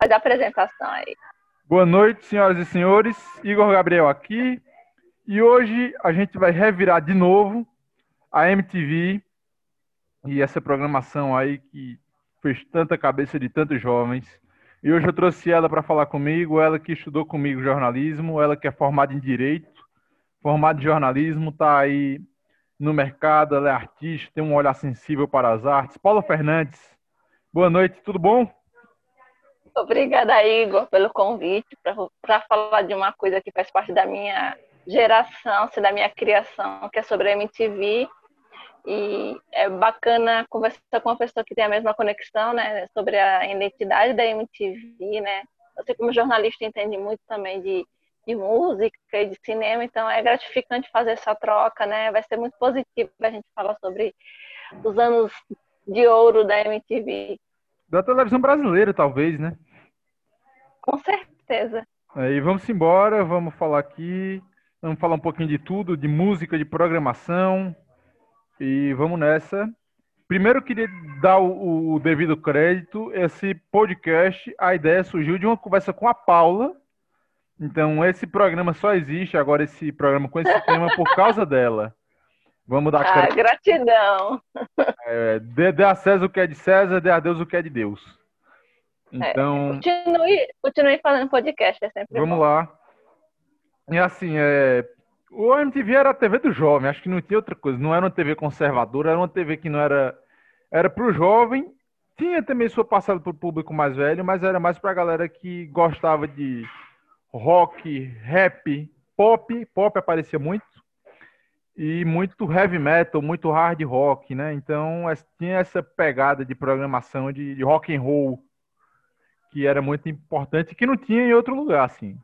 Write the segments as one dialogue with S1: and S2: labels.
S1: Faz a apresentação aí.
S2: Boa noite, senhoras e senhores. Igor Gabriel aqui. E hoje a gente vai revirar de novo a MTV e essa programação aí que fez tanta cabeça de tantos jovens. E hoje eu trouxe ela para falar comigo, ela que estudou comigo jornalismo, ela que é formada em direito, formada em jornalismo, está aí no mercado, ela é artista, tem um olhar sensível para as artes. Paula Fernandes, boa noite, tudo bom?
S1: Obrigada, Igor, pelo convite para falar de uma coisa que faz parte da minha geração, assim, da minha criação, que é sobre a MTV. E é bacana conversar com uma pessoa que tem a mesma conexão, né, sobre a identidade da MTV, né? Você como jornalista entende muito também de de música e de cinema, então é gratificante fazer essa troca, né? Vai ser muito positivo a gente falar sobre os anos de ouro da MTV.
S2: Da televisão brasileira, talvez, né?
S1: Com certeza.
S2: Aí vamos embora, vamos falar aqui, vamos falar um pouquinho de tudo, de música, de programação, e vamos nessa. Primeiro, eu queria dar o, o devido crédito. Esse podcast, a ideia surgiu de uma conversa com a Paula, então, esse programa só existe agora, esse programa com esse tema, por causa dela. Vamos dar
S1: ah, gratidão.
S2: É, dê, dê, a César o que é de César, dê a Deus o que é de Deus.
S1: É, então. É, continue, continue fazendo podcast, é sempre
S2: Vamos
S1: bom.
S2: lá. E assim, é, o MTV era a TV do jovem, acho que não tinha outra coisa. Não era uma TV conservadora, era uma TV que não era. Era para o jovem. Tinha também sua passada para o público mais velho, mas era mais para a galera que gostava de rock, rap, pop, pop aparecia muito, e muito heavy metal, muito hard rock, né? Então tinha essa pegada de programação de, de rock and roll que era muito importante que não tinha em outro lugar, assim.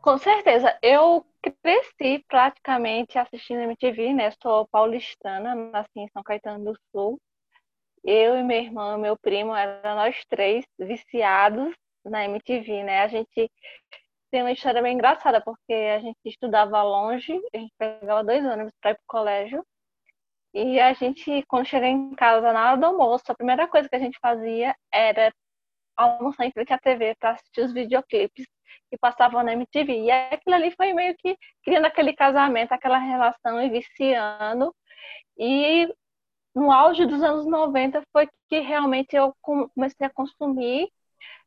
S1: Com certeza. Eu cresci praticamente assistindo MTV, né? Sou paulistana, nasci em São Caetano do Sul. Eu e meu irmão, meu primo, eram nós três viciados na MTV, né? A gente tem uma história bem engraçada, porque a gente estudava longe, a gente pegava dois ônibus para ir para o colégio, e a gente, quando chegava em casa na hora do almoço, a primeira coisa que a gente fazia era almoçar em frente à TV para assistir os videoclipes que passavam na MTV. E aquilo ali foi meio que criando aquele casamento, aquela relação e viciando. E no auge dos anos 90 foi que realmente eu comecei a consumir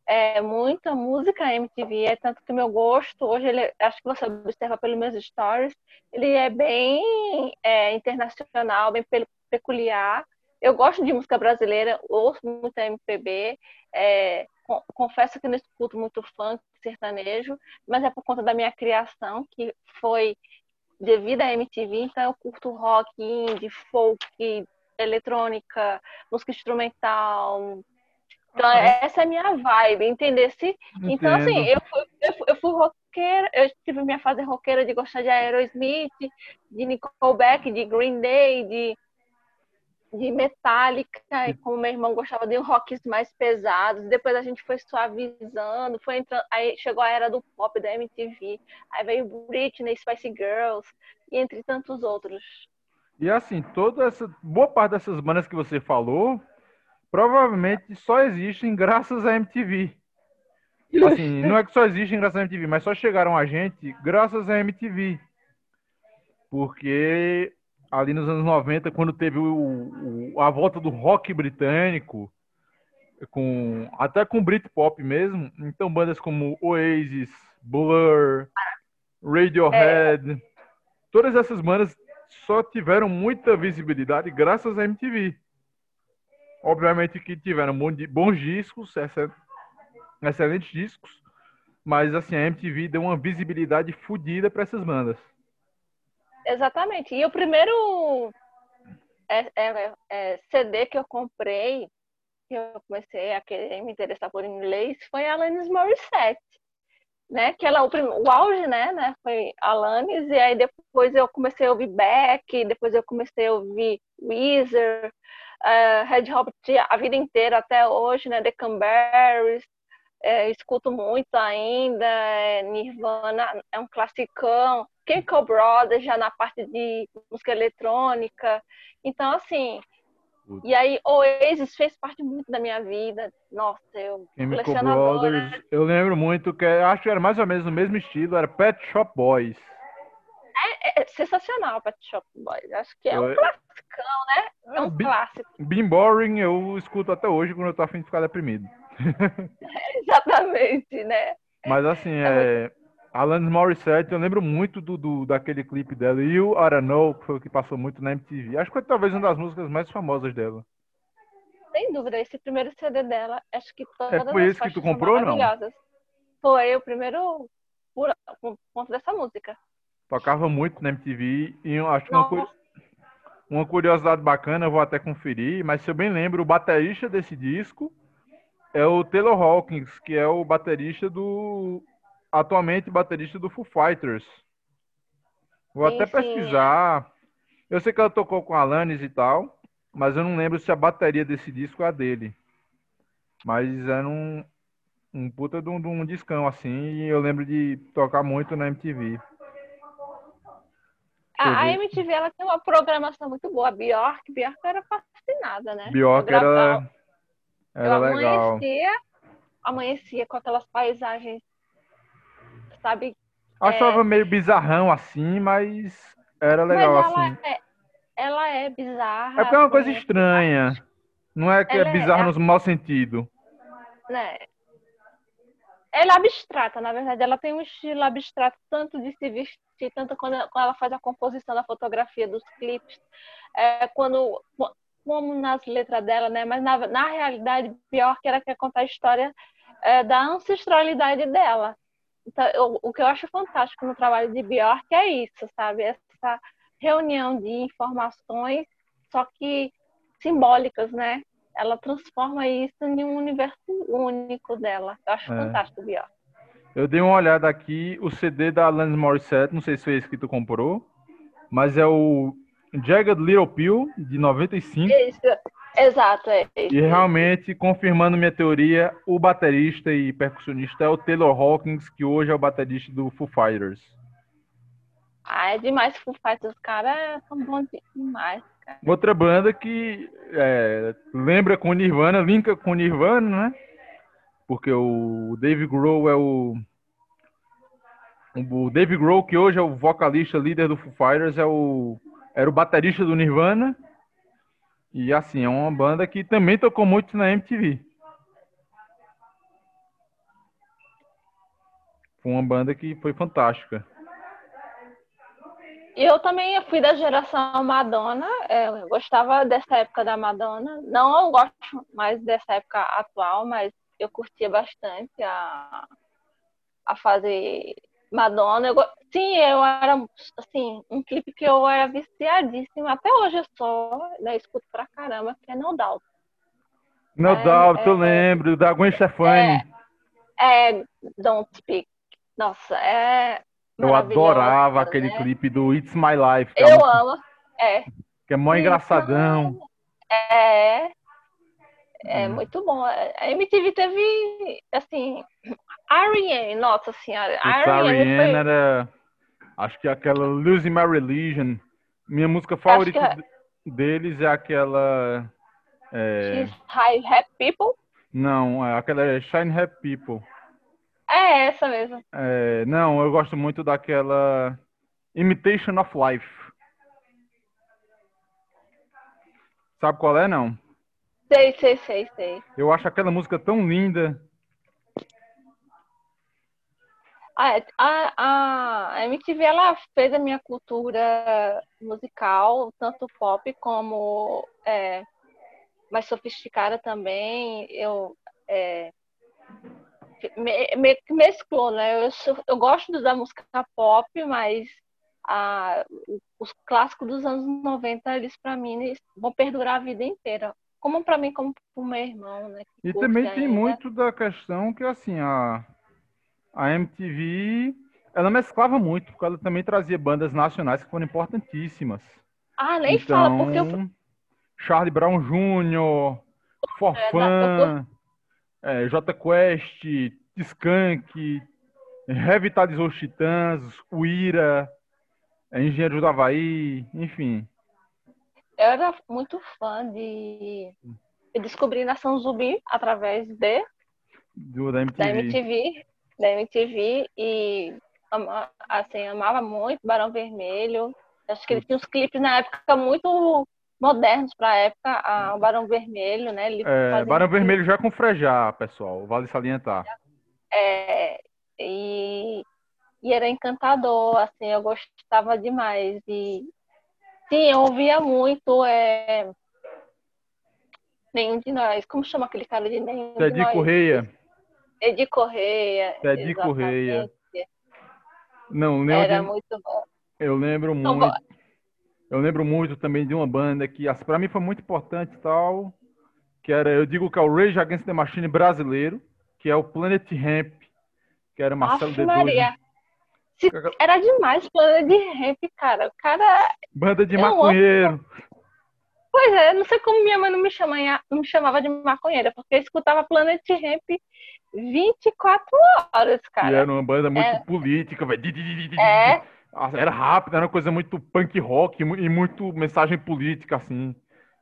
S1: é, muita música MTV, é tanto que meu gosto, hoje ele, acho que você observa pelos meus stories, ele é bem é, internacional, bem peculiar. Eu gosto de música brasileira, ouço muito MPB, é, confesso que não escuto muito funk, sertanejo, mas é por conta da minha criação, que foi devido à MTV, então eu curto rock, indie, folk, eletrônica, música instrumental, então, essa é a minha vibe, entender se. Então, assim, eu fui, eu fui, eu fui roqueira, eu tive minha fase roqueira de gostar de Aerosmith, de Nickelback, de Green Day, de, de Metallica, e como meu irmão gostava de rocks mais pesados, depois a gente foi suavizando, foi entrando, aí chegou a era do pop da MTV, aí veio Britney, Spice Girls, e entre tantos outros.
S2: E assim, toda essa boa parte dessas bandas que você falou provavelmente só existem graças à MTV. Assim, não é que só existem graças à MTV, mas só chegaram a gente graças à MTV. Porque ali nos anos 90, quando teve o, o, a volta do rock britânico, com até com Britpop mesmo, então bandas como Oasis, Blur, Radiohead, é. todas essas bandas só tiveram muita visibilidade graças à MTV. Obviamente que tiveram bons discos, excelentes discos, mas assim, a MTV deu uma visibilidade fodida para essas bandas.
S1: Exatamente. E o primeiro é, é, é, CD que eu comprei, que eu comecei a querer me interessar por inglês, foi Alanis Morissette. Né, que ela, o, o auge, né, né, foi Alanis, e aí depois eu comecei a ouvir Beck, depois eu comecei a ouvir Weezer, uh, Red Hot a vida inteira até hoje, né? The Canberries, é, escuto muito ainda, é, Nirvana é um classicão, Chemical Brothers já na parte de música eletrônica. Então, assim, E aí, Oasis fez parte muito da minha vida. Nossa, eu
S2: Chemical Brothers, eu lembro muito que acho que era mais ou menos o mesmo estilo, era Pet Shop Boys.
S1: É, é sensacional Pet Shop Boys. Acho que é um classicão, né? É um clássico.
S2: Being Boring eu escuto até hoje quando eu tô afim de ficar deprimido.
S1: exatamente, né?
S2: Mas assim, é, é Alanis Morissette, eu lembro muito do, do, daquele clipe dela, You Oughta Know, que foi o que passou muito na MTV. Acho que foi talvez uma das músicas mais famosas dela.
S1: Sem dúvida, esse primeiro CD dela, acho que todas
S2: é, foi esse que tu comprou, não?
S1: Foi o primeiro por, por conta dessa música.
S2: Tocava muito na MTV e eu acho que uma, uma curiosidade bacana, eu vou até conferir, mas se eu bem lembro, o baterista desse disco é o Taylor Hawkins, que é o baterista do atualmente baterista do Foo Fighters. Vou até pesquisar. Eu sei que ela tocou com a Alanis e tal, mas eu não lembro se a bateria desse disco é a dele. Mas era um, um puta de um, de um discão, assim, e eu lembro de tocar muito na MTV.
S1: A, a MTV ela tem uma programação muito boa. A Bjork, Bjork era fascinada, né?
S2: Bjork era, era
S1: eu
S2: legal.
S1: Amanhecia, amanhecia com aquelas paisagens sabe?
S2: Achava é... meio bizarrão assim, mas era legal
S1: mas
S2: ela assim.
S1: É, ela é bizarra.
S2: É porque é uma coisa estranha. Não é que é ela é bizarro é... no mau sentido.
S1: Né? Ela é abstrata, na verdade. Ela tem um estilo abstrato, tanto de se vestir, tanto quando, ela faz a composição da fotografia dos clipes, é, quando como nas letras dela, né? Mas na, na realidade, pior que ela quer contar a história é, da ancestralidade dela. Então, eu, o que eu acho fantástico no trabalho de Bjork é isso, sabe? Essa reunião de informações, só que simbólicas, né? Ela transforma isso em um universo único dela. Eu acho é. fantástico, Bjork.
S2: Eu dei uma olhada aqui, o CD da Alanis Morissette, não sei se foi esse que tu comprou, mas é o Jagged Little Pill, de 95.
S1: Isso, Exato, é. E
S2: realmente, confirmando minha teoria, o baterista e percussionista é o Taylor Hawkins, que hoje é o baterista do Foo Fighters.
S1: Ah, é demais Foo Fighters, os caras são bons demais.
S2: Outra banda que é, lembra com Nirvana, linka com Nirvana, né? Porque o Dave Grohl é o o Dave Grohl, que hoje é o vocalista líder do Foo Fighters, é o era o baterista do Nirvana e assim, é uma banda que também tocou muito na MTV. Foi uma banda que foi fantástica.
S1: Eu também fui da geração Madonna, é, eu gostava dessa época da Madonna. Não eu gosto mais dessa época atual, mas eu curtia bastante a, a fase Madonna. Eu, sim, eu era, assim, um clipe que eu era viciadíssima. Até hoje eu sou, né, escuto pra caramba, que é No Doubt.
S2: No é, Doubt, é, eu lembro, da Gwen Stefani.
S1: É, é, Don't Speak. Nossa, é
S2: Eu adorava né? aquele clipe do It's My Life.
S1: eu é amo, é.
S2: Que é mó engraçadão.
S1: É, é hum. muito bom. A MTV teve, assim, Ariane, nossa senhora.
S2: Ariane foi... era, acho que aquela Losing My Religion. Minha música favorita é... deles é aquela...
S1: É... High Happy People?
S2: Não, é aquela é Shine Happy People.
S1: É essa mesmo.
S2: É, não, eu gosto muito daquela Imitation of Life. Sabe qual é, não?
S1: Sei, sei, sei, sei.
S2: Eu acho aquela música tão linda.
S1: A, a, a MTV ela fez a minha cultura musical, tanto pop como é, mais sofisticada também. Eu é, meio que mesclou, né? Eu, eu gosto da música pop, mas a, os clássicos dos anos 90, eles para mim vão perdurar a vida inteira. Como para mim, como para o meu irmão, né?
S2: E também tem muito da questão que assim, a a MTV, ela mesclava muito, porque ela também trazia bandas nacionais que foram importantíssimas.
S1: Ah, nem então, fala, porque eu...
S2: Charlie Brown Jr., Forfan, é, J Quest, Skank, Revitalizou os Titãs, o Ira, é, Engenheiros do Havaí, enfim.
S1: eu era muito fã de eu descobri Nação Zumbi através de
S2: Do, da MTV.
S1: da MTV, da MTV e assim, amava muito Barão Vermelho. Acho que ele tinha uns clipes na época muito modernos para a época, a, o Barão Vermelho, né? Ele
S2: É, Barão Vermelho já com Frejá, pessoal. Vale salientar.
S1: é, e, e era encantador, assim, eu gostava demais. E sim, eu ouvia muito é, Nenhum de Nós. Como chama aquele cara de Nenhum de
S2: Teddy
S1: Nós?
S2: Correia.
S1: Edi Correia.
S2: Teddy. Correia. Não, lembro
S1: Era
S2: de-
S1: muito bom.
S2: eu lembro
S1: Não,
S2: muito. Eu lembro muito também de uma banda que para mim foi muito importante e tal, que era, eu digo que é o Rage Against the Machine brasileiro, que é o Planet Ramp, que era Marcelo
S1: Aff,
S2: D2.
S1: Maria. Se- Era demais plano de rap, cara. O cara.
S2: Banda de
S1: Eu
S2: maconheiro.
S1: Pois é, não sei como minha mãe não me, chama, não me chamava de maconheira, porque eu escutava Planet Ramp 24 horas, cara.
S2: era uma banda muito
S1: É.
S2: política, velho.
S1: É,
S2: Era rápido, era uma coisa muito punk rock e mu- muito mensagem política, assim.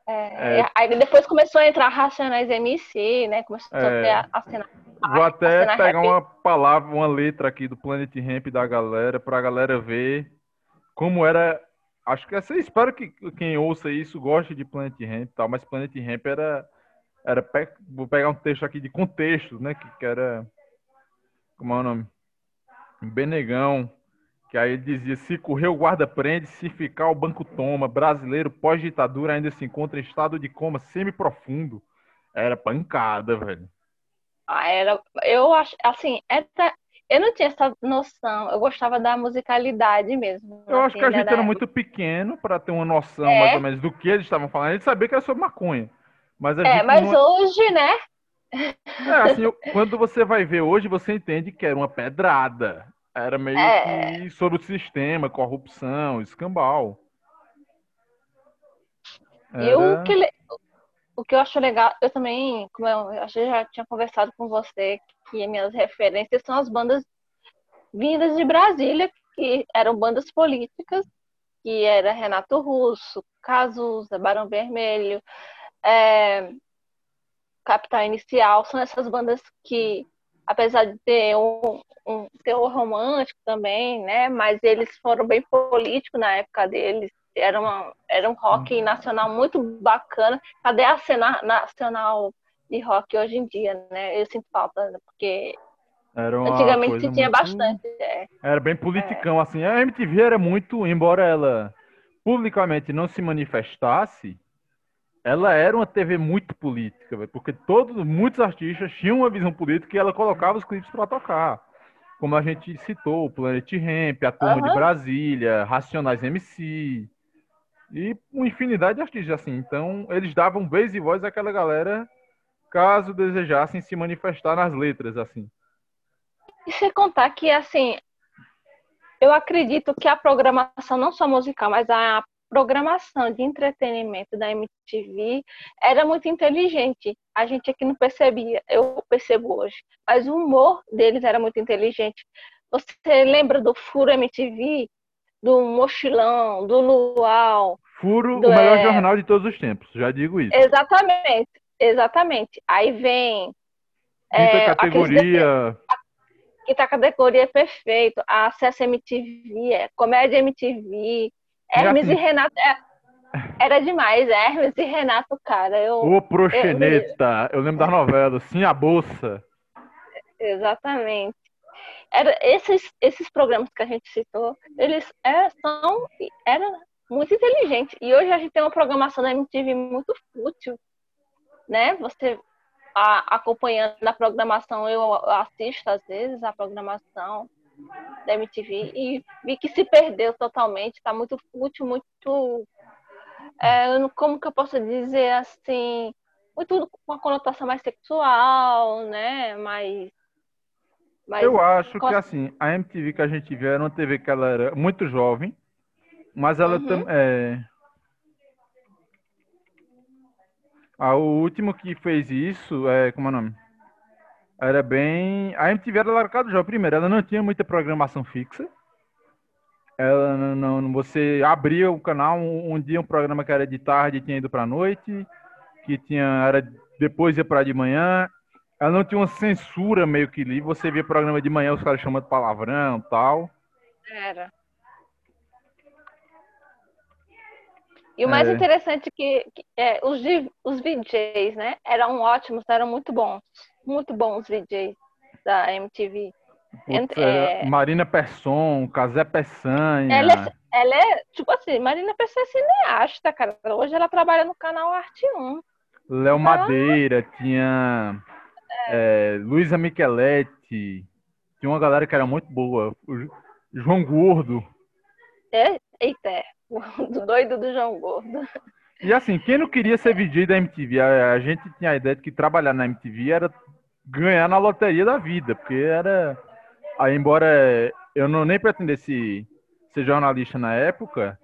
S1: é,
S2: É.
S1: aí depois começou a entrar Racionais MC, né? Começou
S2: É.
S1: a ter a, a cena.
S2: Vou até pegar
S1: rap.
S2: uma palavra, uma letra aqui do Planet Ramp da galera, pra galera ver como era. Acho que essa, espero que quem ouça isso goste de Planet Ramp e tal, mas Planet Ramp era. era vou pegar um texto aqui de contexto, né? Que, que era. Como é o nome? Benegão. Que aí ele dizia: se correr o guarda prende, se ficar o banco toma. Brasileiro pós-ditadura ainda se encontra em estado de coma semi-profundo. Era pancada, velho.
S1: Ah, era, eu acho, assim, era, eu não tinha essa noção, eu gostava da musicalidade mesmo.
S2: Eu acho
S1: assim,
S2: que a
S1: né,
S2: gente era muito pequeno para ter uma noção
S1: É.
S2: mais ou menos do que eles estavam falando. A gente sabia que era sobre maconha. Mas a
S1: É,
S2: gente
S1: mas
S2: não...
S1: hoje, né?
S2: É, assim, quando você vai ver hoje, você entende que era uma pedrada. Era meio
S1: É.
S2: que sobre o sistema, corrupção, escambau.
S1: E o
S2: Era-
S1: que, o que eu acho legal, eu também, como eu acho que eu já tinha conversado com você, que minhas referências são as bandas vindas de Brasília, que eram bandas políticas, que era Renato Russo, Cazuza, Barão Vermelho, é, Capital Inicial, são essas bandas que, apesar de ter um, um teor romântico também, né, mas eles foram bem políticos na época deles, era, uma, era um rock nacional muito bacana. Cadê a cena nacional de rock hoje em dia, né? Eu sinto falta, né? porque antigamente se tinha
S2: muito-
S1: bastante. é.
S2: Era bem politicão, assim. A MTV era muito, embora ela publicamente não se manifestasse, ela era uma TV muito política, velho, porque todos, muitos artistas tinham uma visão política e ela colocava os clipes para tocar. Como a gente citou, o Planet Ramp, a Turma de
S1: Aham.
S2: Brasília, Racionais MC e uma infinidade de artistas assim. Então, eles davam vez e voz àquela galera caso desejassem se manifestar nas letras, assim.
S1: E sem contar que, assim, eu acredito que a programação, não só musical, mas a programação de entretenimento da MTV era muito inteligente. A gente aqui não percebia, eu percebo hoje. Mas o humor deles era muito inteligente. Você lembra do Furo MTV? Do Mochilão, do Luau?
S2: Furo,
S1: Do-
S2: o melhor
S1: é.
S2: jornal de todos os tempos, já digo isso.
S1: Exatamente, exatamente. Aí vem.
S2: Quinta
S1: é,
S2: categoria.
S1: quinta categoria é perfeito. A Acesso MTV, é Comédia MTV, Hermes
S2: assim-
S1: e Renato. é- era demais, Hermes e Renato, cara. Eu,
S2: Ô, proxeneta. Eu lembro das novelas. Sim, a bolsa.
S1: exatamente. Era, esses, esses programas que a gente citou, eles é, são eram muito inteligentes. E hoje a gente tem uma programação da MTV muito fútil, né? Você a- acompanhando a programação, eu assisto às vezes a programação da MTV e vi que se perdeu totalmente, está muito fútil, muito. é, como que eu posso dizer assim? Muito com uma conotação mais sexual, né? Mais. mais
S2: Eu acho que assim, a MTV que a gente viu era uma TV que ela era muito jovem, mas ela
S1: Uhum.
S2: também. É... Ah, o último que fez isso, é, como é o nome? Era bem. A MTV era largada jovem. Primeiro, ela não tinha muita programação fixa. ela não, não, você abria o canal um, um, dia um programa que era de tarde tinha ido para noite, que tinha era depois ia para de manhã. Ela não tinha uma censura meio que ali. Você via programa de manhã os caras chamando palavrão, tal.
S1: Era. E o mais é. interessante é que, que é, os, os VJs, né, eram ótimos, eram muito bons. Muito bons VJs da MTV.
S2: Putz, é... Marina Persson, Casé Peçanha.
S1: Ela é, ela é, tipo assim, Marina Persson é cineasta, cara. Hoje ela trabalha no canal Arte 1.
S2: Léo Madeira, tinha é. É, Luísa Micheletti, tinha uma galera que era muito boa. O João Gordo.
S1: É, eita, do doido do João Gordo.
S2: E assim, quem não queria ser VJ da MTV? A, gente tinha a ideia de que trabalhar na MTV era ganhar na loteria da vida, porque era. Aí, embora eu não nem pretendesse ser jornalista na época,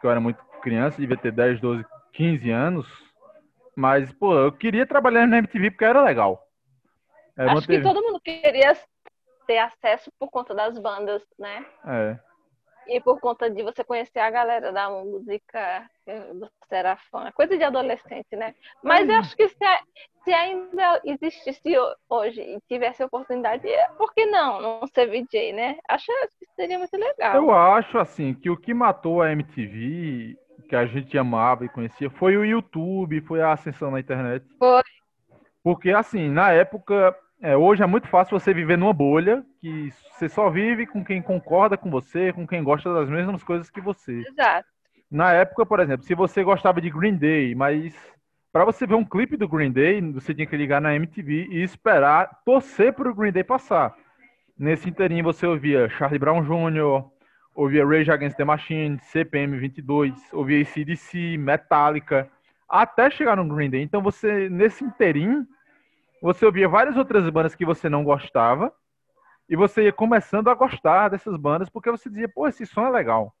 S2: que eu era muito criança, devia ter 10, 12, 15 anos, mas, pô, eu queria trabalhar na MTV porque era legal.
S1: Era Acho que todo mundo queria ter acesso por conta das bandas, né?
S2: É.
S1: E por conta de você conhecer a galera da música do Serafã. Coisa de adolescente, né? Mas eu acho que se, se ainda existisse hoje e tivesse oportunidade, por que não? Não ser VJ, né? Acho que seria muito legal.
S2: Eu acho, assim, que o que matou a MTV, que a gente amava e conhecia, foi o YouTube, foi a ascensão na internet.
S1: Foi.
S2: Porque, assim, na época, é, hoje é muito fácil você viver numa bolha que você só vive com quem concorda com você, com quem gosta das mesmas coisas que você.
S1: Exato.
S2: Na época, por exemplo, se você gostava de Green Day, mas para você ver um clipe do Green Day, você tinha que ligar na MTV e esperar torcer para o Green Day passar. Nesse inteirinho você ouvia Charlie Brown Jr., ouvia Rage Against the Machine, CPM 22, ouvia ACDC, Metallica, até chegar no Green Day. Então você, nesse inteirinho, você ouvia várias outras bandas que você não gostava e você ia começando a gostar dessas bandas porque você dizia, pô, esse som é legal.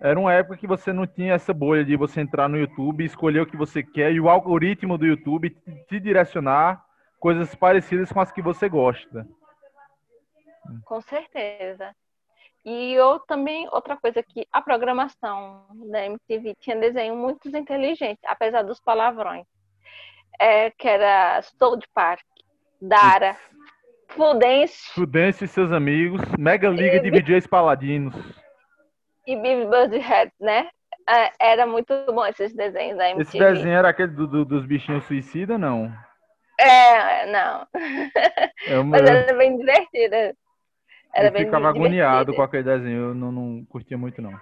S2: Era uma época que você não tinha essa bolha de você entrar no YouTube, escolher o que você quer e o algoritmo do YouTube te direcionar coisas parecidas com as que você gosta.
S1: Com certeza. E eu também, outra coisa que a programação da MTV tinha desenho muito inteligente, apesar dos palavrões é, que era South Park, Dara, Fludense.
S2: Fludense e seus amigos, Mega Liga e, de DJs Paladinos.
S1: E Bibi Buzzhead, né? É, era muito bom esses desenhos da MTV.
S2: Esse desenho era aquele do, do, dos bichinhos suicida, não?
S1: É, não. É Mas era bem divertido.
S2: Era eu bem ficava agoniado com aquele desenho, eu não, não curtia muito, não.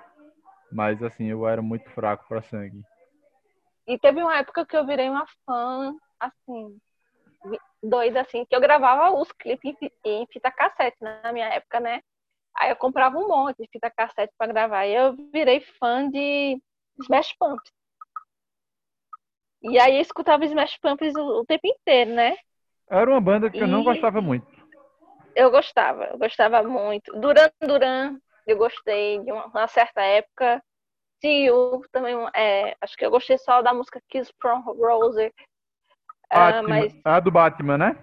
S2: Mas, assim, eu era muito fraco para sangue.
S1: E teve uma época que eu virei uma fã, assim, doida, assim, que eu gravava os clipes em fita cassete na minha época, né? Aí eu comprava um monte de fita cassete para gravar. E eu virei fã de Smash Pumps. E aí eu escutava Smash Pumps o, o tempo inteiro, né?
S2: Era uma banda que e... eu não gostava muito.
S1: Eu gostava, eu gostava muito. Duran Duran, eu gostei de uma, uma certa época. Tio, também, é, acho que eu gostei só da música Kiss from Rose.
S2: Ah, mas... A do Batman, né?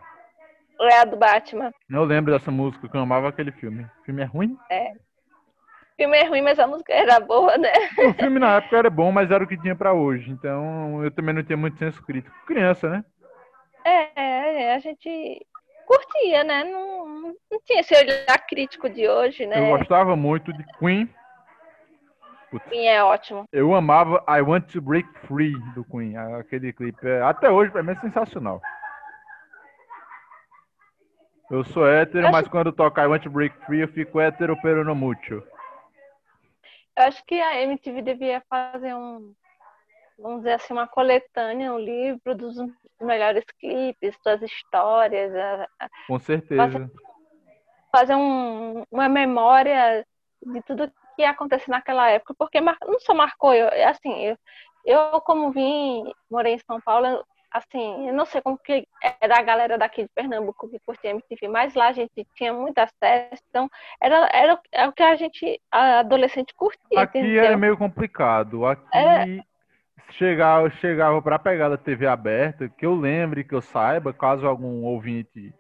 S1: É a do Batman.
S2: Eu lembro dessa música, que eu amava aquele filme. O filme é ruim?
S1: É. O filme é ruim, mas a música era boa, né?
S2: O filme na época era bom, mas era o que tinha pra hoje. Então eu também não tinha muito senso crítico. Criança, né?
S1: É, é a gente curtia, né? Não, não tinha esse olhar crítico de hoje, né?
S2: Eu gostava muito de Queen.
S1: Queen é ótimo.
S2: Eu amava I Want to Break Free do Queen, aquele clipe. É, até hoje, pra mim, é sensacional. Eu sou hétero, eu mas quando toca I Want to Break Free, eu fico hétero, pero no mucho.
S1: Eu acho que a MTV devia fazer um, vamos dizer assim, uma coletânea, um livro dos melhores clipes, suas histórias.
S2: Com certeza.
S1: Fazer, fazer um, uma memória de tudo que aconteceu naquela época, porque não só marcou, eu, assim, eu, eu como vim, morei em São Paulo, assim, eu não sei como que era a galera daqui de Pernambuco que curtia MTV, mas lá a gente tinha muito acesso, então era, era, era o que a gente, a adolescente curtia.
S2: Aqui entendeu? é meio complicado, aqui é... chegava, chegava para pegar a TV aberta, que eu lembre, que eu saiba, caso algum ouvinte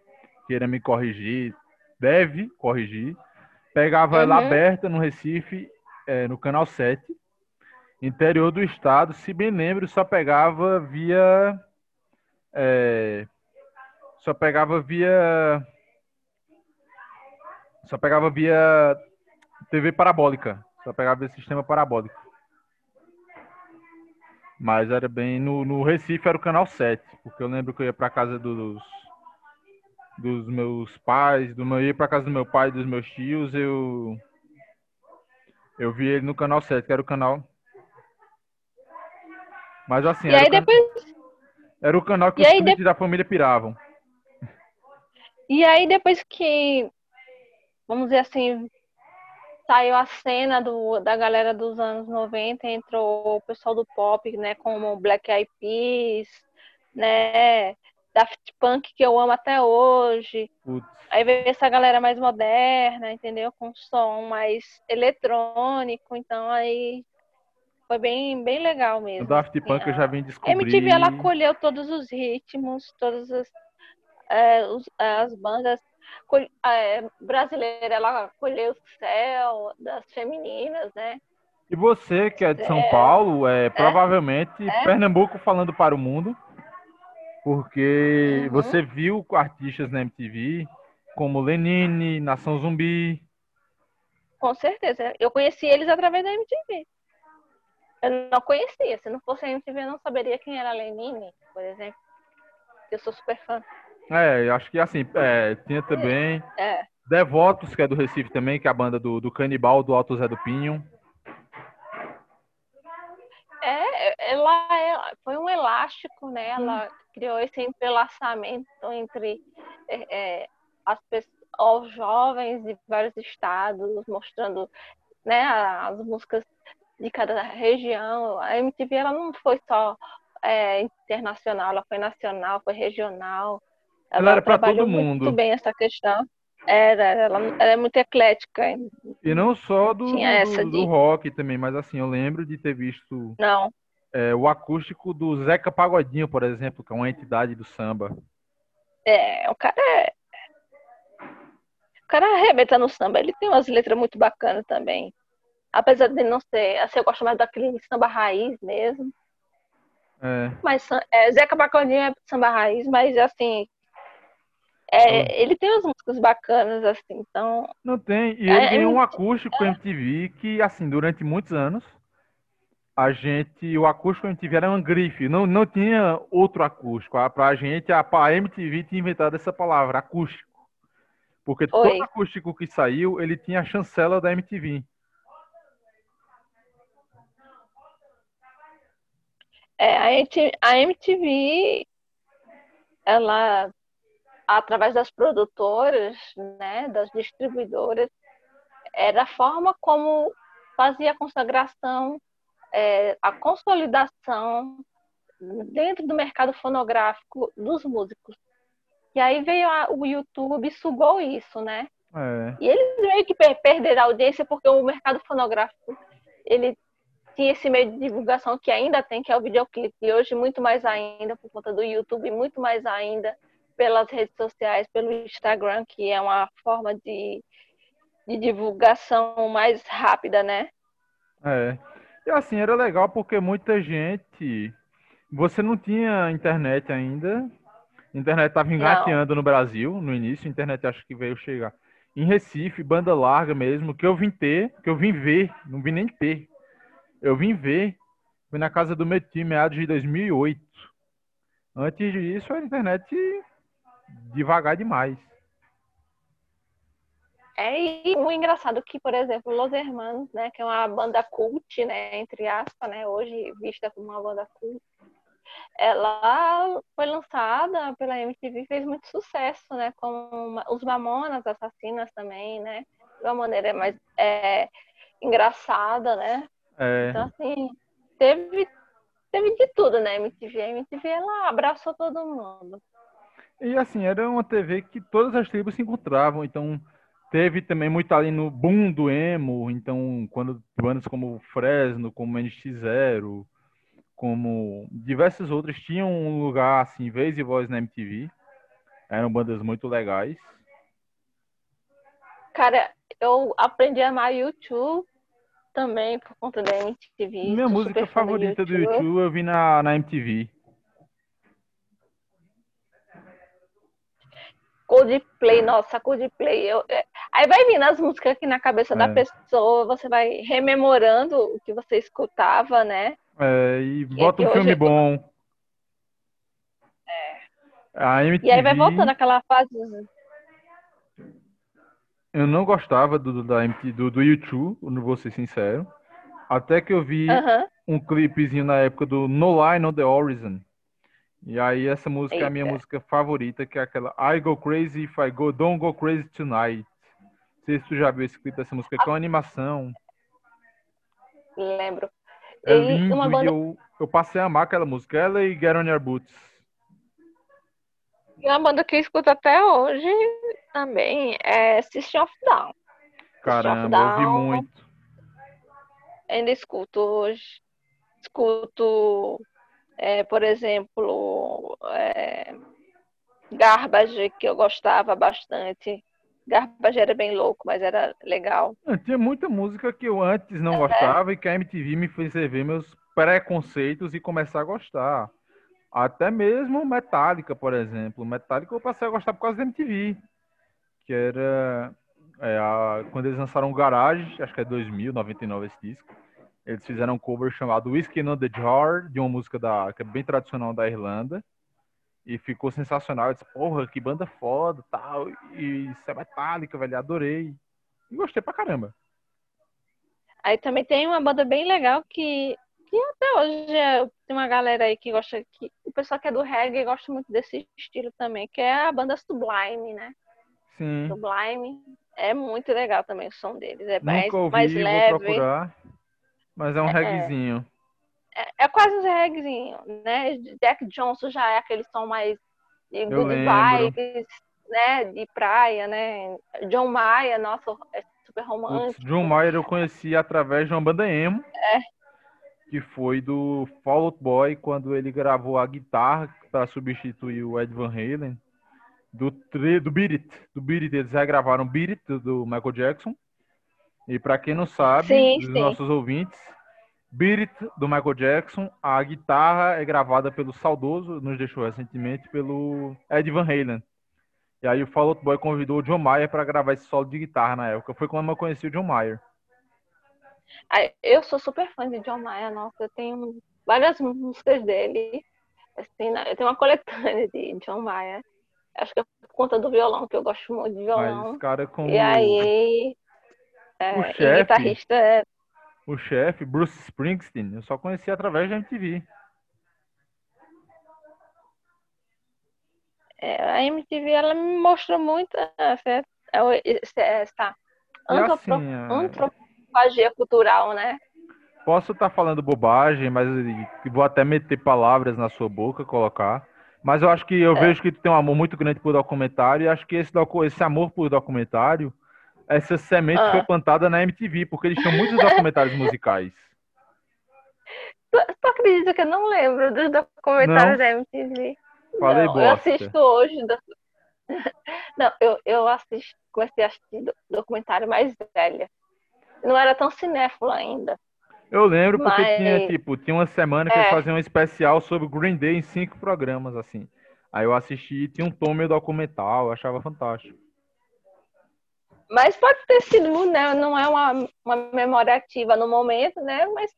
S2: queira me corrigir, deve corrigir, Pegava ela
S1: Uhum.
S2: aberta no Recife, é, no canal 7. Interior do estado, se bem lembro, só pegava via. é, só pegava via. Só pegava via TV parabólica. Só pegava via sistema parabólico. Mas era bem. No, no Recife era o canal 7. Porque eu lembro que eu ia pra casa dos. Dos meus pais, do meu, eu ia pra casa do meu pai e dos meus tios, eu. Eu vi ele no canal 7, que era o canal. Mas assim, era,
S1: aí
S2: o can-
S1: depois,
S2: era o canal que
S1: E
S2: os
S1: aí
S2: clientes da família piravam.
S1: e aí depois que, vamos dizer assim, saiu a cena do, da galera dos anos 90, entrou o pessoal do pop, né, como Black Eyed Peas, né, Daft Punk, que eu amo até hoje.
S2: Putz,
S1: Aí veio essa galera mais moderna, entendeu? Com som mais eletrônico, então aí foi bem, bem legal
S2: o
S1: mesmo.
S2: Daft
S1: assim,
S2: Punk eu
S1: a-
S2: já vim
S1: A
S2: descobrir.
S1: MTV ela acolheu todos os ritmos, todas as, é, os- as bandas col- é, brasileiras, ela acolheu o céu das femininas, né?
S2: E você, que é de São
S1: É.
S2: Paulo, é, provavelmente
S1: É.
S2: Pernambuco falando para o mundo, porque
S1: Uhum.
S2: você viu artistas na MTV como Lenine, Nação Zumbi.
S1: Com certeza. Eu conheci eles através da MTV. Eu não conhecia. Se não fosse a MTV, eu não saberia quem era Lenine, por exemplo. Eu sou super fã.
S2: É, eu acho que assim, é, tinha também
S1: É.
S2: Devotos, que é do Recife também, que é a banda do, do Canibal, do Alto Zé do Pinho.
S1: É, ela é- foi um elástico, né? Ela criou esse entrelaçamento entre é, é, as pessoas, os jovens de vários estados, mostrando né, as músicas de cada região. A MTV ela não foi só é, internacional, ela foi nacional, foi regional.
S2: Ela era pra
S1: trabalhou
S2: todo mundo.
S1: muito bem essa questão. Era, ela, ela é muito eclética.
S2: E não só do, do- do rock também, mas assim, eu lembro de ter visto
S1: Não,
S2: é, o acústico do Zeca Pagodinho, por exemplo, que é uma entidade do samba.
S1: É, o cara é. O cara arrebenta no samba, ele tem umas letras muito bacanas também. Apesar de não ser. Assim, eu gosto mais daquele samba raiz mesmo.
S2: É,
S1: Mas é, Zeca Pagodinho é samba raiz, mas assim. é, ele tem umas músicas bacanas, assim, então.
S2: não tem. E
S1: É,
S2: ele
S1: é
S2: ganhou um acústico MTV que, assim, durante muitos anos, a gente, o acústico MTV era uma grife, não, não tinha outro acústico. A- Pra gente, a, a MTV tinha inventado essa palavra, acústico. Porque
S1: Foi.
S2: todo acústico que saiu, ele tinha a chancela da MTV.
S1: É, a MTV, a MTV, ela, através das produtoras, né, das distribuidoras, era a forma como fazia a consagração, é, a consolidação dentro do mercado fonográfico dos músicos. E aí veio a- o YouTube sugou isso, né?
S2: É.
S1: E eles meio que per- perderam a audiência porque o mercado fonográfico ele tinha esse meio de divulgação que ainda tem, que é o videoclipe. E hoje muito mais ainda por conta do YouTube, muito mais ainda pelas redes sociais, pelo Instagram, que é uma forma de, de divulgação mais rápida, né?
S2: É. E assim, era legal porque muita gente. Você não tinha internet ainda. A internet estava engateando no Brasil no início. A internet acho que veio chegar em Recife, banda larga mesmo, que eu vim ter, que eu vim ver, não vim nem ter. Eu vim ver. Fui na casa do meu time, meados de 2008. Antes disso, a internet devagar demais.
S1: É, e o engraçado que, por exemplo, Los Hermanos, né, que é uma banda cult, né, entre aspas, né, hoje vista como uma banda cult, ela foi lançada pela MTV e fez muito sucesso, né, com os Mamonas Assassinas também, né, de uma maneira mais é, engraçada, né,
S2: É,
S1: então assim, teve, teve de tudo, né, MTV, a MTV, ela abraçou todo mundo.
S2: E assim, era uma TV que todas as tribos se encontravam, então teve também muito ali no boom do emo, então quando bandas como Fresno, como NX0, como diversas outras tinham um lugar assim, vez e voz na MTV. Eram bandas muito legais.
S1: Cara, eu aprendi a amar YouTube também por conta da MTV.
S2: Minha música favorita do YouTube. do YouTube eu vi na, na MTV.
S1: Coldplay, nossa, Coldplay. Eu, é, aí vai vindo as músicas aqui na cabeça é. da pessoa, você vai rememorando o que você escutava, né?
S2: É, e bota e um filme bom.
S1: É. MTV... E aí vai voltando aquela fase.
S2: Eu não gostava do, da MTV, do, do YouTube, não vou ser sincero. Até que eu vi uh -huh. um clipezinho na época do No Line on the Horizon. E aí essa música Eita. é a minha música favorita, que é aquela I Go Crazy If I Go Don't Go Crazy Tonight. Não sei se tu já viu esse clipe dessa música, que é uma animação.
S1: Lembro.
S2: É lindo, e, uma banda... e eu, eu passei a amar aquela música, ela e Get On Your Boots.
S1: E uma banda que eu escuto até hoje também é System of Down.
S2: Caramba, Down, ouvi muito.
S1: Ainda escuto hoje. Escuto é, por exemplo, é, Garbage, que eu gostava bastante. Garbage era bem louco, mas era legal.
S2: É, tinha muita música que eu antes não é. gostava e que a MTV me fez rever meus preconceitos e começar a gostar. Até mesmo Metallica, por exemplo. Metallica eu passei a gostar por causa da MTV. Que era é, a, quando eles lançaram o Garage, acho que é 2000, 99 esse disco. Eles fizeram um cover chamado Whiskey in the Jar, de uma música da, que é bem tradicional da Irlanda. E ficou sensacional. Eu disse, porra, que banda foda tal. E isso é metálica, velho. Adorei. E gostei pra caramba.
S1: Aí também tem uma banda bem legal que, que até hoje é, tem uma galera aí que gosta. Que, o pessoal que é do reggae gosta muito desse estilo também, que é a banda Sublime, né?
S2: Sim.
S1: Sublime. É muito legal também o som deles. É
S2: Nunca
S1: mais,
S2: ouvi,
S1: mais leve.
S2: Vou procurar. Mas é um é, reggaezinho.
S1: É, é quase um reggaezinho, né? Jack Johnson já é aquele som mais de good vibes, né? De praia, né? John Mayer, nossa, é super romântico.
S2: John Mayer eu conheci através de uma banda emo.
S1: É.
S2: Que foi do Fall Out Boy, quando ele gravou a guitarra para substituir o Ed Van Halen. Do, do Beat It. Do Beat It, eles regravaram Beat It, do Michael Jackson. E para quem não sabe, sim, dos sim. nossos ouvintes, Beat It, do Michael Jackson, a guitarra é gravada pelo saudoso, nos deixou recentemente, pelo Ed Van Halen. E aí o Fall Out Boy convidou o John Mayer para gravar esse solo de guitarra na época. Foi quando eu conheci o John Mayer.
S1: Eu sou super fã de John Mayer, nossa, eu tenho várias músicas dele. Assim, né, eu tenho uma coletânea de John Mayer. Acho que é por conta do violão, que eu gosto muito de violão.
S2: Mas, cara, como...
S1: E aí, é,
S2: o chefe,
S1: guitarrista é...
S2: O chefe, Bruce Springsteen, eu só conheci através da MTV.
S1: É, a MTV ela me mostrou muito essa, essa antropo, assim, é... antropofagia cultural, né?
S2: Posso estar tá falando bobagem, mas vou até meter palavras na sua boca, colocar. Mas eu acho que eu é. vejo que tu tem um amor muito grande por documentário e acho que esse, esse amor por documentário essa semente ah. foi plantada na MTV, porque eles tinham muitos documentários musicais.
S1: Tu, tu, acredita que eu não lembro dos documentários não. da MTV?
S2: Falei
S1: não,
S2: bosta.
S1: Eu assisto hoje. Não, eu, eu assisto, comecei a assistir documentário mais velha. Não era tão cinéfila ainda.
S2: Eu lembro porque Mas... tinha, tipo, tinha uma semana que é. eles faziam um especial sobre Green Day em cinco programas, assim. Aí eu assisti e tinha um tom meio documental, eu achava fantástico.
S1: Mas pode ter sido, né? Não é uma, uma memória ativa no momento, né? Mas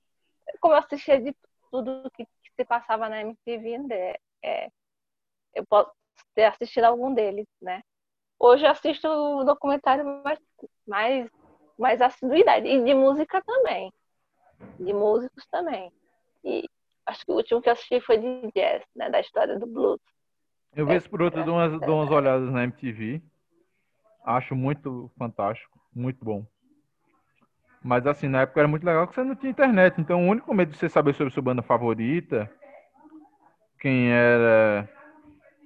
S1: como eu assistia de tudo que, que se passava na MTV, né? é, eu posso ter assistido algum deles, né? Hoje eu assisto o documentário mais, mais, mais assiduidade. E de música também. De músicos também. E acho que o último que eu assisti foi de jazz, né? Da história do blues.
S2: Eu vejo é, por outro, é, dou umas, dou umas olhadas na MTV. Acho muito fantástico, muito bom. Mas assim, na época era muito legal que você não tinha internet. Então o único medo de você saber sobre sua banda favorita, quem era,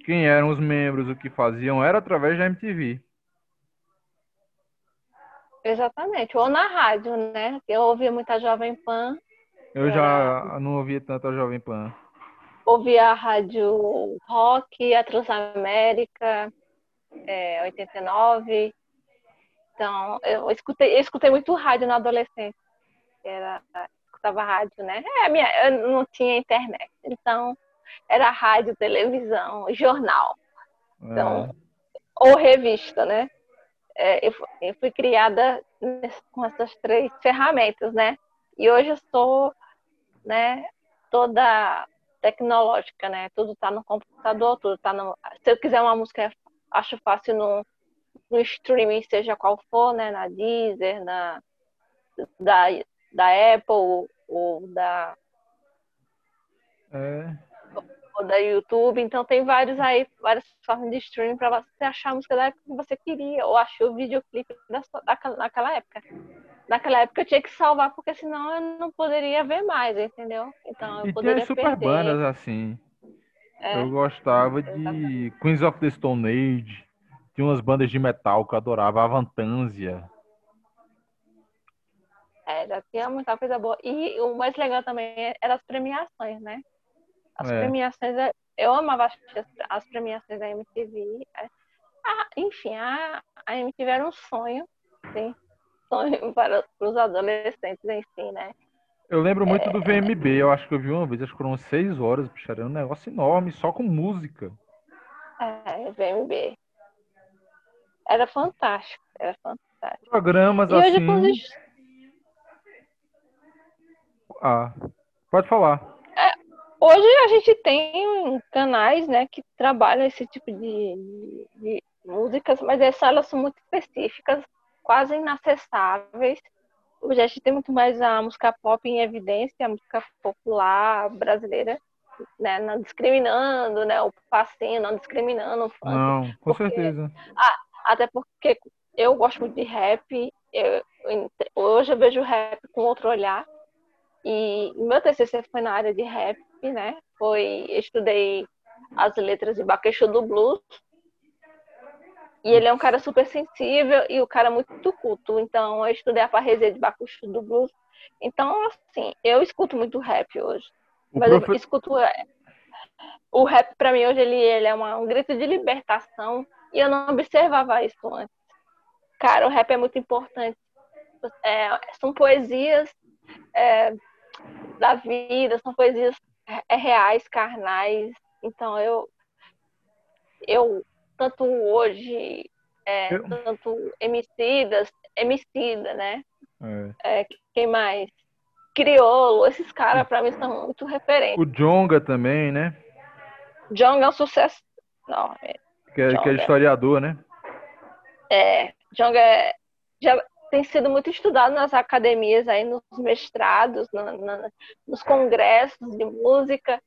S2: quem eram os membros, o que faziam, era através da MTV.
S1: Exatamente, ou na rádio, né? Eu ouvia muita Jovem Pan.
S2: Eu já não ouvia tanto a Jovem Pan.
S1: Ouvia a rádio Rock, a Transamérica é, 89. Então, eu escutei, eu escutei muito rádio na adolescência. Era, escutava rádio, né? É, minha, eu não tinha internet. Então, era rádio, televisão, jornal. Então, é. ou revista, né? É, eu, eu, fui criada com essas três ferramentas, né? E hoje eu sou, né, toda tecnológica, né? Tudo tá no computador, tudo tá no. Se eu quiser uma música, acho fácil no, no streaming, seja qual for, né? Na Deezer, na da, da Apple ou da
S2: é.
S1: ou da YouTube. Então tem vários aí, várias formas de streaming para você achar a música da época que você queria ou achar o videoclipe da, daquela, naquela época naquela época eu tinha que salvar, porque senão eu não poderia ver mais, entendeu? Então eu
S2: e
S1: poderia
S2: tinha super
S1: perder.
S2: bandas assim. É, eu gostava de Queens of the Stone Age. Tinha umas bandas de metal que eu adorava, Avantansia.
S1: É, já tinha muita coisa boa. E o mais legal também eram as premiações, né? As é. premiações, é, eu amava as premiações da MTV. É, ah, enfim, a, a MTV era um sonho, sim sonho para os adolescentes si, né?
S2: Eu lembro muito do VMB, eu acho que eu vi uma vez, acho que foram seis horas, bicho, era um negócio enorme, só com música.
S1: É, VMB. Era fantástico, era fantástico.
S2: Programas e assim... Hoje, Ah, pode falar.
S1: É, hoje a gente tem canais, né, que trabalham esse tipo de, de músicas, mas essas elas são muito específicas quase inacessáveis. A gente tem muito mais a música pop em evidência, a música popular brasileira, né? Não discriminando, né? O passinho, não discriminando o funk.
S2: Não, com porque, certeza.
S1: Ah, até porque eu gosto muito de rap. Eu, hoje eu vejo rap com outro olhar. E meu TCC foi na área de rap, né? Foi, estudei as letras de Baquecho do Blues, e ele é um cara super sensível e o cara muito culto. Então, eu estudei a parresia de Bacuxo do blues. Então, assim, eu escuto muito rap hoje. O mas profe... eu escuto... É, o rap, para mim, hoje, ele, ele é uma, um grito de libertação. E eu não observava isso antes. Cara, o rap é muito importante. É, são poesias é, da vida, são poesias é, reais, carnais. Então, eu... Eu tanto hoje, é, eu... tanto Emicidas, Emicida, né? É. É, quem mais? Criolo, esses caras para mim são muito referentes.
S2: O Jonga também, né?
S1: Jonga é um sucesso. Não,
S2: é... Que, é, que é historiador, né?
S1: É, Jonga é, já tem sido muito estudado nas academias, aí nos mestrados, na, na, nos congressos de música.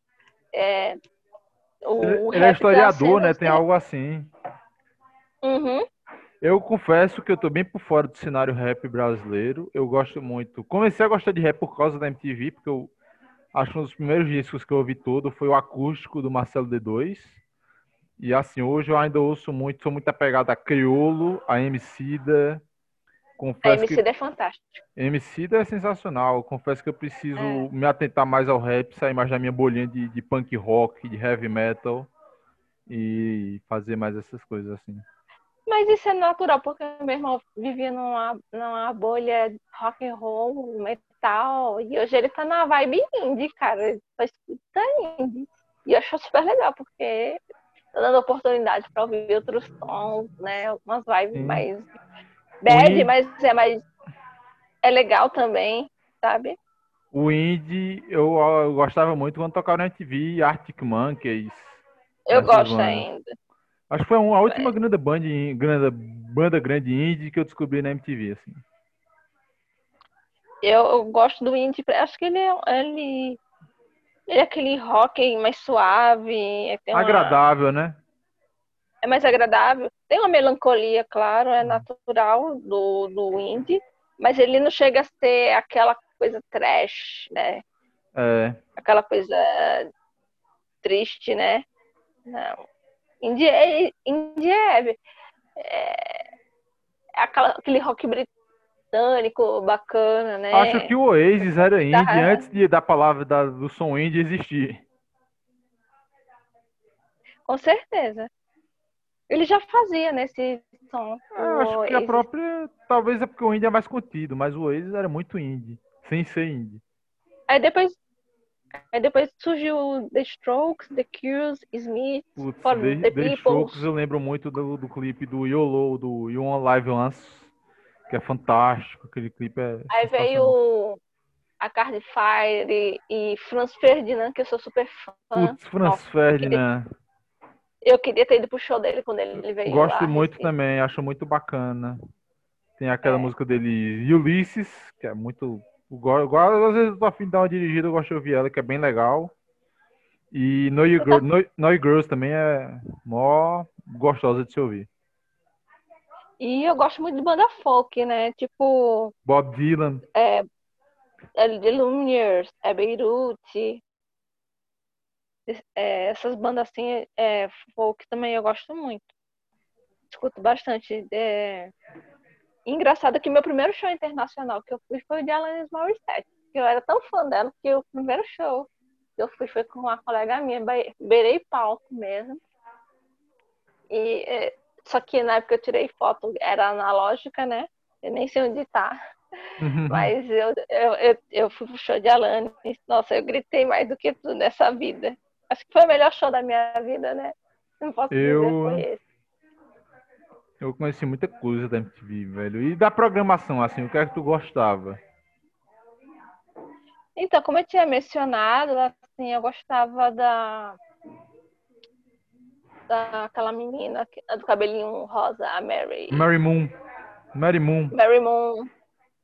S1: É,
S2: o ele, ele é historiador, né? Tem algo assim.
S1: Uhum.
S2: Eu confesso que eu tô bem por fora do cenário rap brasileiro. Eu gosto muito. Comecei a gostar de rap por causa da MTV, porque eu acho que um dos primeiros discos que eu ouvi todo foi o acústico do Marcelo D2. E assim, hoje eu ainda ouço muito, sou muito apegado a Criolo, a Emicida,
S1: Confesso a que... é fantástico.
S2: MC é sensacional. Confesso que eu preciso é. me atentar mais ao rap, sair mais da minha bolinha de, de punk rock, de heavy metal e fazer mais essas coisas assim.
S1: Mas isso é natural, porque meu irmão vivia numa, numa bolha rock and roll, metal, e hoje ele tá na vibe indie, cara. Ele só escuta indie. E eu acho super legal, porque tá dando oportunidade para ouvir outros sons, né? Umas vibes Sim. mais bad, mas é mais. É legal também, sabe?
S2: O indie, eu, eu gostava muito quando tocava na TV, Arctic Monkeys.
S1: Eu gosto bandas. ainda.
S2: Acho que foi a última é. grande, banda, grande banda grande indie que eu descobri na MTV, assim.
S1: Eu, eu gosto do indie, acho que ele é, ele, ele é aquele rock mais suave.
S2: Uma... Agradável, né?
S1: É mais agradável. Tem uma melancolia, claro, é natural do, do indie, mas ele não chega a ser aquela coisa trash, né?
S2: É.
S1: Aquela coisa triste, né? Não. Indie é, indie é, é, é aquela, aquele rock britânico bacana, né?
S2: Acho que o Oasis era indie tá. antes de, da palavra da, do som indie existir.
S1: Com certeza ele já fazia, né? Esse som.
S2: Eu acho que a própria. Talvez é porque o indie é mais contido, mas o Oasis era muito indie, sem ser indie.
S1: Aí depois. Aí depois surgiu The Strokes, The Cures, Smith,
S2: Putz, For The, the, the Strokes eu lembro muito do, do clipe do YOLO, do You On Live Once, que é fantástico, aquele clipe é.
S1: Aí veio a Cardi Fire e Franz Ferdinand, que eu sou super fã.
S2: Putz, Franz Ferdinand.
S1: Eu queria ter ido pro show dele quando ele veio.
S2: Gosto
S1: lá,
S2: muito assim. também, acho muito bacana. Tem aquela é. música dele, Ulysses, que é muito. Igual, às vezes eu tô afim de dar uma dirigida, eu gosto de ouvir ela, que é bem legal. E No You, Girl, no, no you Girls também é mó gostosa de se ouvir.
S1: E eu gosto muito de banda folk, né? Tipo.
S2: Bob Dylan.
S1: É. é The Lumineers, é Beirute. É, essas bandas assim, é, folk também eu gosto muito. Escuto bastante. É... Engraçado que meu primeiro show internacional que eu fui foi o de Alanis Morissette. Eu era tão fã dela que o primeiro show que eu fui foi com uma colega minha, beirei palco mesmo. E, é, só que na época eu tirei foto, era analógica, né? Eu nem sei onde tá. Mas eu, eu, eu, eu fui pro show de Alanis. Nossa, eu gritei mais do que tudo nessa vida. Acho que foi o melhor show da minha vida, né? Não posso eu... dizer foi esse.
S2: Eu conheci muita coisa da MTV, velho. E da programação, assim, o que é que tu gostava?
S1: Então, como eu tinha mencionado, assim, eu gostava da daquela menina do cabelinho rosa, a Mary.
S2: Mary Moon. Mary Moon.
S1: Mary Moon,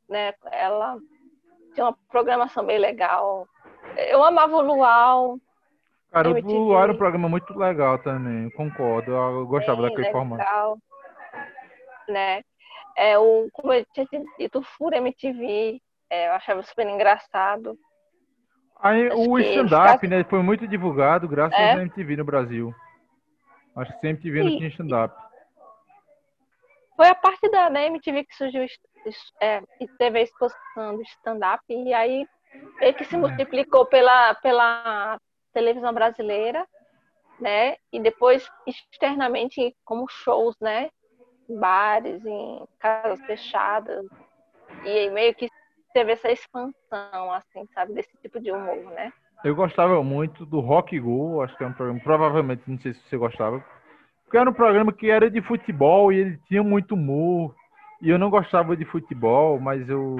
S1: né? Ela tinha uma programação bem legal. Eu amava o Luau,
S2: Cara, o Luar era um programa muito legal também, concordo. Eu gostava daquele legal, formato.
S1: Né? É, o, como eu tinha dito, o Furo MTV, é, eu achava super engraçado.
S2: Aí, o stand-up, né, foi muito divulgado graças é. à MTV no Brasil. Acho que MTV não tinha stand-up.
S1: Foi a parte da, da MTV que surgiu é, e teve a exposição do stand-up, e aí ele que se multiplicou pela, pela televisão brasileira, né? E depois externamente como shows, né? Em bares, em casas fechadas. E meio que teve essa expansão, assim, sabe, desse tipo de humor, né?
S2: Eu gostava muito do Rock Go, acho que é um programa, provavelmente, não sei se você gostava, porque era um programa que era de futebol e ele tinha muito humor. E eu não gostava de futebol, mas eu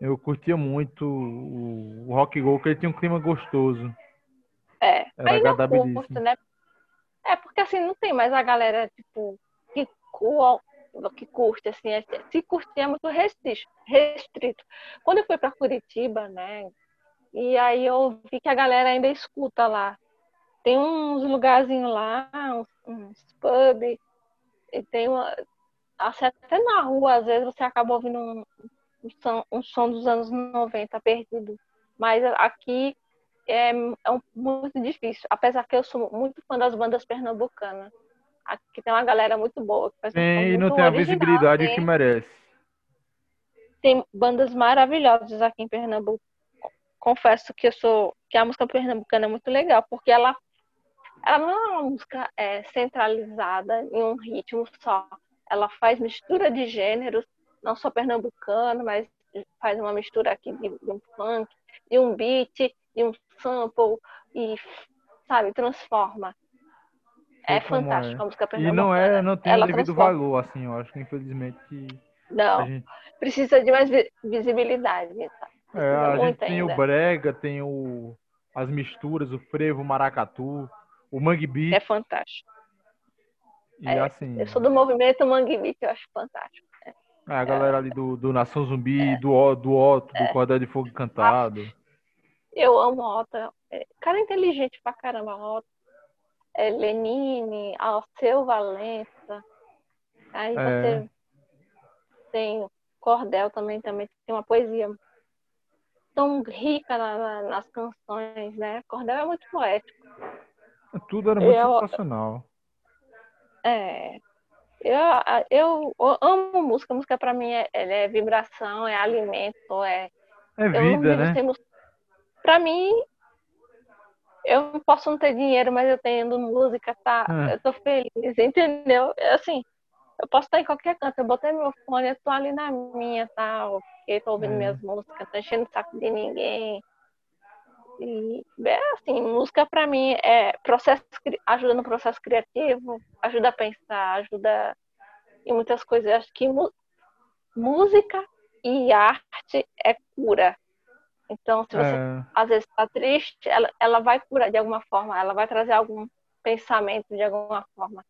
S2: eu curtia muito o, Rock Go, porque ele tinha um clima gostoso.
S1: É, Era não curto, né? É, porque assim, não tem mais a galera, tipo, que, que curte, assim, é, se curtir é muito restrito. Quando eu fui para Curitiba, né, e aí eu vi que a galera ainda escuta lá. Tem uns lugarzinhos lá, uns, uns pub, e tem uma, assim, até na rua, às vezes você acaba ouvindo um, um som, um som dos anos 90 perdido. Mas aqui é, é um, muito difícil, apesar que eu sou muito fã das bandas pernambucanas. Aqui tem uma galera muito boa. Que
S2: faz tem, e não tem a visibilidade tem, que merece.
S1: Tem bandas maravilhosas aqui em Pernambuco. Confesso que eu sou que a música pernambucana é muito legal, porque ela, ela não é uma música é, centralizada em um ritmo só. Ela faz mistura de gêneros não só pernambucano, mas faz uma mistura aqui de, de um funk, de um beat, de um sample e, sabe, transforma. É fantástico é. a música pernambucana.
S2: E não é, não tem Ela devido transforma. valor, assim, eu acho que infelizmente.
S1: Não, gente... precisa de mais visibilidade. Tá?
S2: É, a gente tem ainda. o brega, tem o, as misturas, o frevo, o maracatu, o mangue beat.
S1: É fantástico.
S2: E é, assim.
S1: Eu sou do movimento mangue beat, eu acho fantástico.
S2: É, a galera ali do, do Nação Zumbi, é. do, do Otto, do é. Cordel de Fogo Encantado.
S1: Eu amo Otto. É, cara inteligente pra caramba, Otto. É, Lenine, Alceu Valença. Aí é. você tem Cordel também, também tem uma poesia tão rica na, na, nas canções, né? Cordel é muito poético.
S2: Tudo era muito eu, sensacional.
S1: É, eu, eu amo música. Música para mim é, é, vibração, é alimento, é.
S2: É vida, né?
S1: Para mim, eu posso não ter dinheiro, mas eu tendo música, tá? É. Eu tô feliz, entendeu? Assim, eu posso estar em qualquer canto, eu botei meu fone, eu tô ali na minha, tal, tá, eu tô ouvindo é. minhas músicas, tô enchendo o saco de ninguém. E, é assim, música para mim é processo, ajuda no processo criativo, ajuda a pensar, ajuda em muitas coisas. Eu acho que música e arte é cura. Então, se você é. às vezes está triste, ela, ela vai curar de alguma forma, ela vai trazer algum pensamento de alguma forma.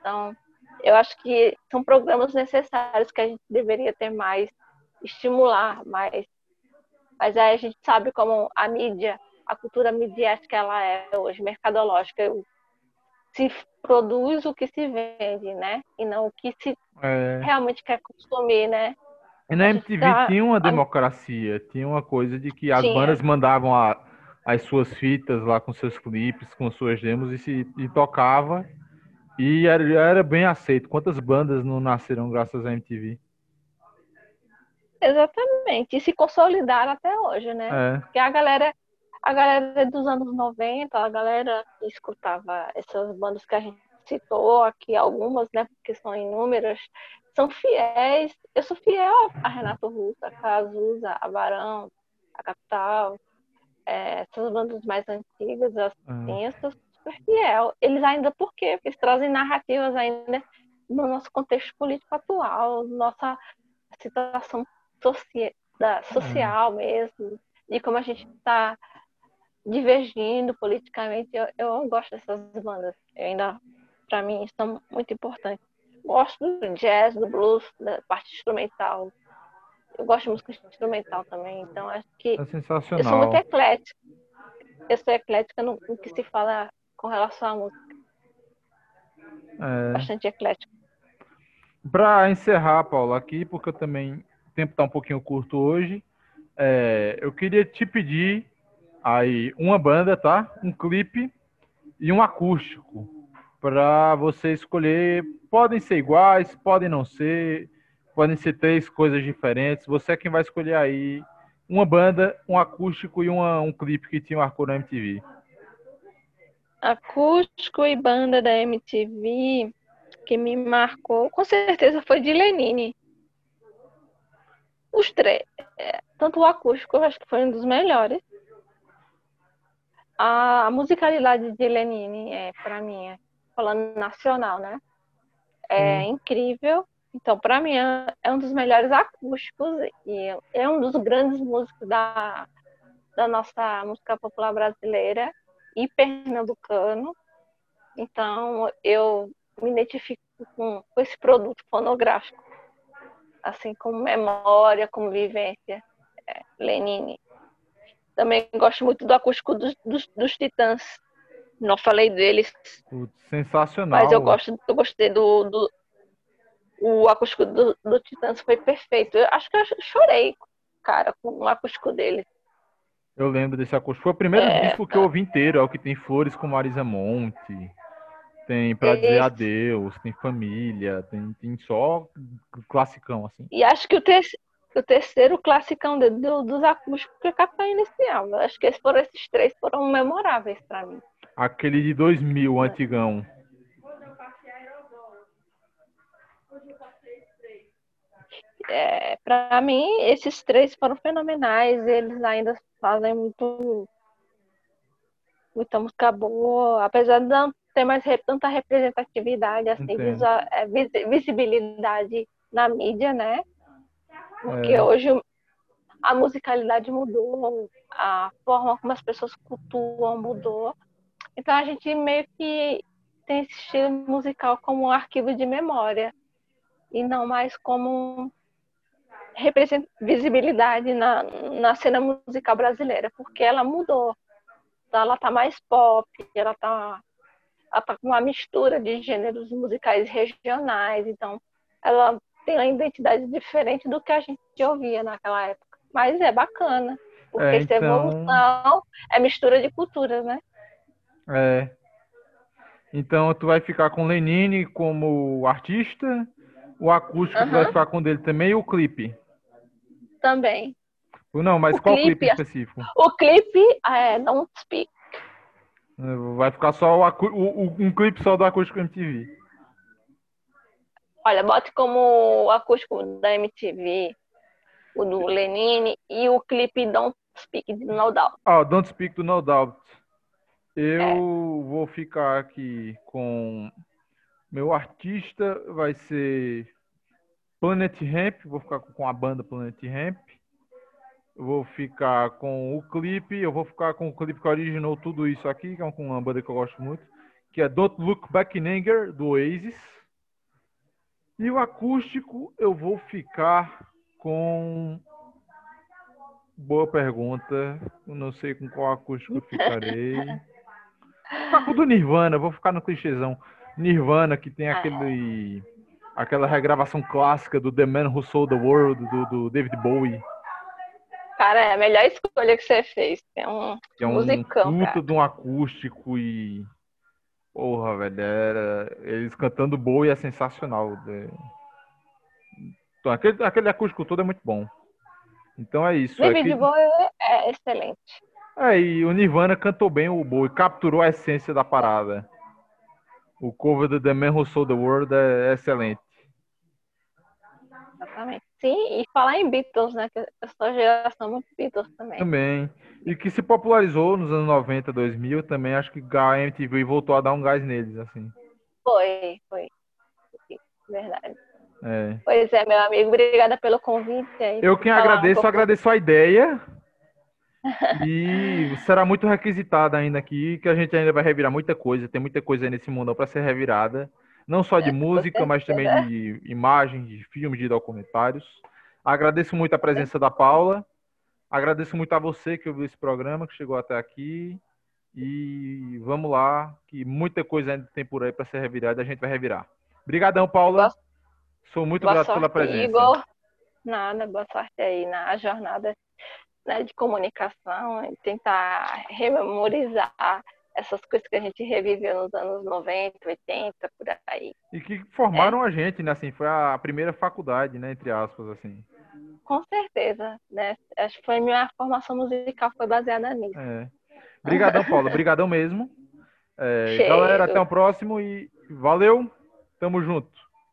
S1: Então, eu acho que são programas necessários que a gente deveria ter mais, estimular mais. Mas aí a gente sabe como a mídia, a cultura midiática ela é hoje, mercadológica. Se produz o que se vende, né? E não o que se é. realmente quer consumir, né?
S2: E na MTV tá... tinha uma democracia, tinha uma coisa de que as tinha. bandas mandavam a, as suas fitas lá com seus clipes, com suas demos e, se, e tocava e era, era bem aceito. Quantas bandas não nasceram graças à MTV?
S1: Exatamente. E se consolidaram até hoje, né? É. Porque a galera, a galera dos anos 90, a galera que escutava essas bandas que a gente citou aqui, algumas, né? Porque são inúmeras, são fiéis. Eu sou fiel a Renato Russo, a Cazuza, a Barão, a Capital, é, essas bandas mais antigas, eu sou super fiel. Eles ainda, por quê? Porque eles trazem narrativas ainda no nosso contexto político atual, nossa situação socia da, social uhum. mesmo, de como a gente está divergindo politicamente. Eu, eu gosto dessas bandas. Eu ainda, para mim, são muito importantes. Gosto do jazz, do blues, da parte instrumental. Eu gosto de música instrumental também, então acho que
S2: é sensacional.
S1: eu sou muito eclética. Eu sou eclética no, no que se fala com relação à música. É... Bastante eclético.
S2: Para encerrar, Paulo, aqui, porque eu também tempo está um pouquinho curto hoje, é, eu queria te pedir aí uma banda, tá? Um clipe e um acústico para você escolher. Podem ser iguais, podem não ser, podem ser três coisas diferentes. Você é quem vai escolher aí uma banda, um acústico e uma, um clipe que te marcou na MTV
S1: acústico e banda da MTV que me marcou, com certeza foi de Lenine. Os três, é, tanto o acústico, eu acho que foi um dos melhores. A, musicalidade de Lenine é, para mim, é, falando nacional, né? É hum. incrível. Então, para mim, é, é, um dos melhores acústicos e é um dos grandes músicos da, da nossa música popular brasileira e pernambucano. Então, eu me identifico com, com esse produto fonográfico, assim como memória, como vivência, é, Lenine. Também gosto muito do acústico dos, dos, dos Titãs. Não falei deles.
S2: Sensacional.
S1: Mas eu gosto, eu gostei do, do o acústico do, do Titãs foi perfeito. Eu acho que eu chorei, cara, com o acústico deles.
S2: Eu lembro desse acústico. Foi o primeiro é, disco que eu ouvi inteiro. É o que tem Flores com Marisa Monte. Tem Pra Dizer Adeus, tem Família, tem, tem só classicão, assim.
S1: E acho que o, te o terceiro classicão de, do, dos acústicos foi Capital Inicial. Eu acho que esses foram esses três foram memoráveis para mim.
S2: Aquele de 2000, o antigão.
S1: É, para mim, esses três foram fenomenais. Eles ainda fazem muito muita música boa, apesar de não ter mais tanta representatividade, assim, é, visibilidade na mídia, né? Porque é. hoje a musicalidade mudou, a forma como as pessoas cultuam mudou. Então a gente meio que tem esse estilo musical como um arquivo de memória e não mais como visibilidade na, na cena musical brasileira, porque ela mudou. Então, ela está mais pop, ela tá uma mistura de gêneros musicais regionais, então ela tem uma identidade diferente do que a gente ouvia naquela época. Mas é bacana, porque é, então... essa evolução é mistura de culturas, né?
S2: É. Então tu vai ficar com Lenine como artista, o acústico uhum. vai ficar com dele também e o clipe
S1: também.
S2: Não, mas o qual clipe, clipe específico?
S1: O clipe é Don't Speak.
S2: Vai ficar só o, o, um clipe só do Acústico MTV.
S1: Olha, bote como o acústico da MTV, o do Lenine e o clipe Don't Speak do No Doubt.
S2: Ah, Don't Speak do No Doubt. Eu é. vou ficar aqui com meu artista vai ser Planet Ramp, vou ficar com a banda Planet Ramp. Vou ficar com o clipe, eu vou ficar com o clipe que originou tudo isso aqui, que é uma banda que eu gosto muito, que é Don't Look Back in Anger, do Oasis. E o acústico, eu vou ficar com. Boa pergunta. Eu não sei com qual acústico eu ficarei. o do Nirvana, vou ficar no clichêzão. Nirvana, que tem aquele. Aquela regravação clássica do The Man Who Sold the World, do, do David Bowie.
S1: Cara, é a melhor escolha que você fez. É um,
S2: é um musicão, cara. de um acústico e Porra, velho, era... eles cantando boa e é sensacional. Então, aquele, aquele acústico todo é muito bom. Então é isso.
S1: David é que... Bowie é excelente.
S2: É, e o Nirvana cantou bem o Bowie, capturou a essência da parada. O cover do The Man Who Sold the World é excelente.
S1: Sim, e falar em Beatles, né? Que a sua geração é muito Beatles também.
S2: Também. E que se popularizou nos anos 90, 2000, também acho que a MTV voltou a dar um gás neles, assim.
S1: Foi, foi. Verdade. É. Pois é, meu amigo, obrigada pelo convite.
S2: Eu quem agradeço, um agradeço a ideia. e será muito requisitada ainda aqui, que a gente ainda vai revirar muita coisa. Tem muita coisa nesse mundo para ser revirada não só de é, música, mas também de imagens, de filmes, de documentários. Agradeço muito a presença da Paula. Agradeço muito a você que ouviu esse programa, que chegou até aqui. E vamos lá, que muita coisa ainda tem por aí para ser revirada, a gente vai revirar. Obrigadão, Paula. Boa, Sou muito grato pela presença. Igor.
S1: Nada, boa sorte aí na jornada né, de comunicação, tentar rememorizar essas coisas que a gente reviveu nos anos 90, 80, por aí.
S2: E que formaram é. a gente, né? Assim, foi a primeira faculdade, né? Entre aspas, assim.
S1: Com certeza, né? Acho que foi minha formação musical foi baseada nisso.
S2: É. Obrigadão, Paula. Obrigadão mesmo. É, galera, até o próximo e valeu. Tamo junto.